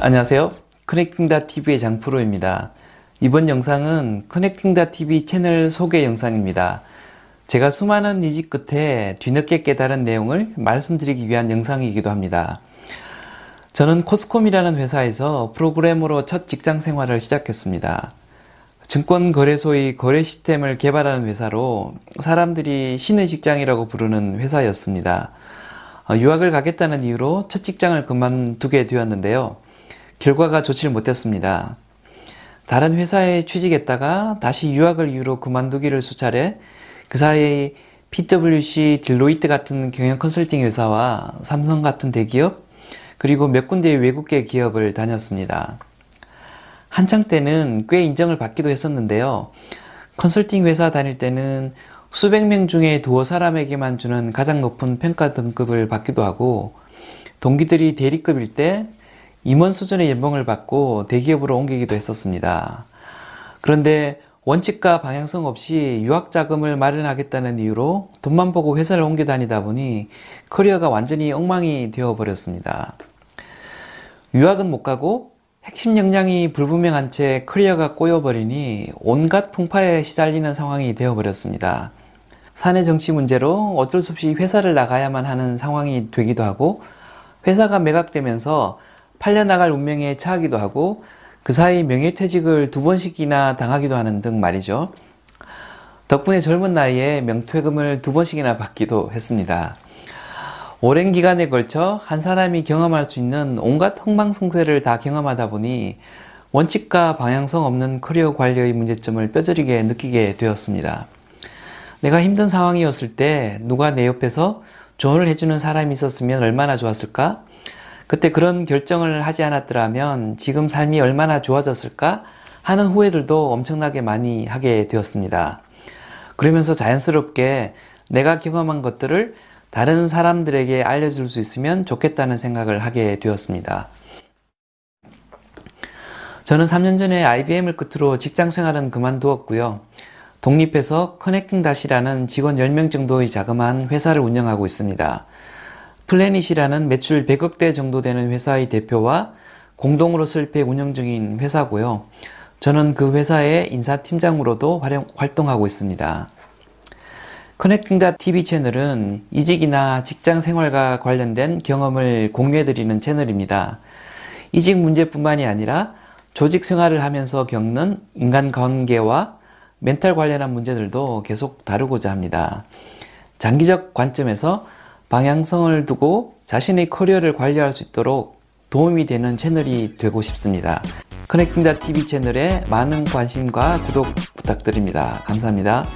안녕하세요. 커넥팅다TV의 장프로입니다. 이번 영상은 커넥팅다TV 채널 소개 영상입니다. 제가 수많은 이직 끝에 뒤늦게 깨달은 내용을 말씀드리기 위한 영상이기도 합니다. 저는 코스콤이라는 회사에서 프로그래머로 첫 직장 생활을 시작했습니다. 증권거래소의 거래 시스템을 개발하는 회사로 사람들이 신의 직장이라고 부르는 회사였습니다. 어, 유학을 가겠다는 이유로 첫 직장을 그만두게 되었는데요. 결과가 좋지를 못했습니다. 다른 회사에 취직했다가 다시 유학을 이유로 그만두기를 수차례 그 사이 PwC, 딜로이트 같은 경영 컨설팅 회사와 삼성 같은 대기업 그리고 몇 군데의 외국계 기업을 다녔습니다. 한창 때는 꽤 인정을 받기도 했었는데요. 컨설팅 회사 다닐 때는 수백 명 중에 두어 사람에게만 주는 가장 높은 평가 등급을 받기도 하고 동기들이 대리급일 때 임원 수준의 연봉을 받고 대기업으로 옮기기도 했었습니다. 그런데 원칙과 방향성 없이 유학 자금을 마련하겠다는 이유로 돈만 보고 회사를 옮겨 다니다 보니 커리어가 완전히 엉망이 되어 버렸습니다. 유학은 못 가고 핵심 역량이 불분명한 채 커리어가 꼬여버리니 온갖 풍파에 시달리는 상황이 되어버렸습니다. 사내 정치 문제로 어쩔 수 없이 회사를 나가야만 하는 상황이 되기도 하고 회사가 매각되면서 팔려나갈 운명에 처하기도 하고 그 사이 명예퇴직을 두 번씩이나 당하기도 하는 등 말이죠. 덕분에 젊은 나이에 명퇴금을 두 번씩이나 받기도 했습니다. 오랜 기간에 걸쳐 한 사람이 경험할 수 있는 온갖 흥망성쇠를 다 경험하다 보니 원칙과 방향성 없는 커리어 관리의 문제점을 뼈저리게 느끼게 되었습니다. 내가 힘든 상황이었을 때 누가 내 옆에서 조언을 해주는 사람이 있었으면 얼마나 좋았을까? 그때 그런 결정을 하지 않았더라면 지금 삶이 얼마나 좋아졌을까 하는 후회들도 엄청나게 많이 하게 되었습니다. 그러면서 자연스럽게 내가 경험한 것들을 다른 사람들에게 알려줄 수 있으면 좋겠다는 생각을 하게 되었습니다. 저는 3년 전에 IBM을 끝으로 직장 생활은 그만두었고요. 독립해서 커넥팅 다시라는 직원 10명 정도의 자그마한 회사를 운영하고 있습니다. 플래닛이라는 매출 100억대 정도 되는 회사의 대표와 공동으로 설립해 운영 중인 회사고요. 저는 그 회사의 인사팀장으로도 활동하고 있습니다. 커넥팅다 TV 채널은 이직이나 직장 생활과 관련된 경험을 공유해드리는 채널입니다. 이직 문제뿐만이 아니라 조직 생활을 하면서 겪는 인간관계와 멘탈 관련한 문제들도 계속 다루고자 합니다. 장기적 관점에서 방향성을 두고 자신의 커리어를 관리할 수 있도록 도움이 되는 채널이 되고 싶습니다. 커넥팅다 TV 채널에 많은 관심과 구독 부탁드립니다. 감사합니다.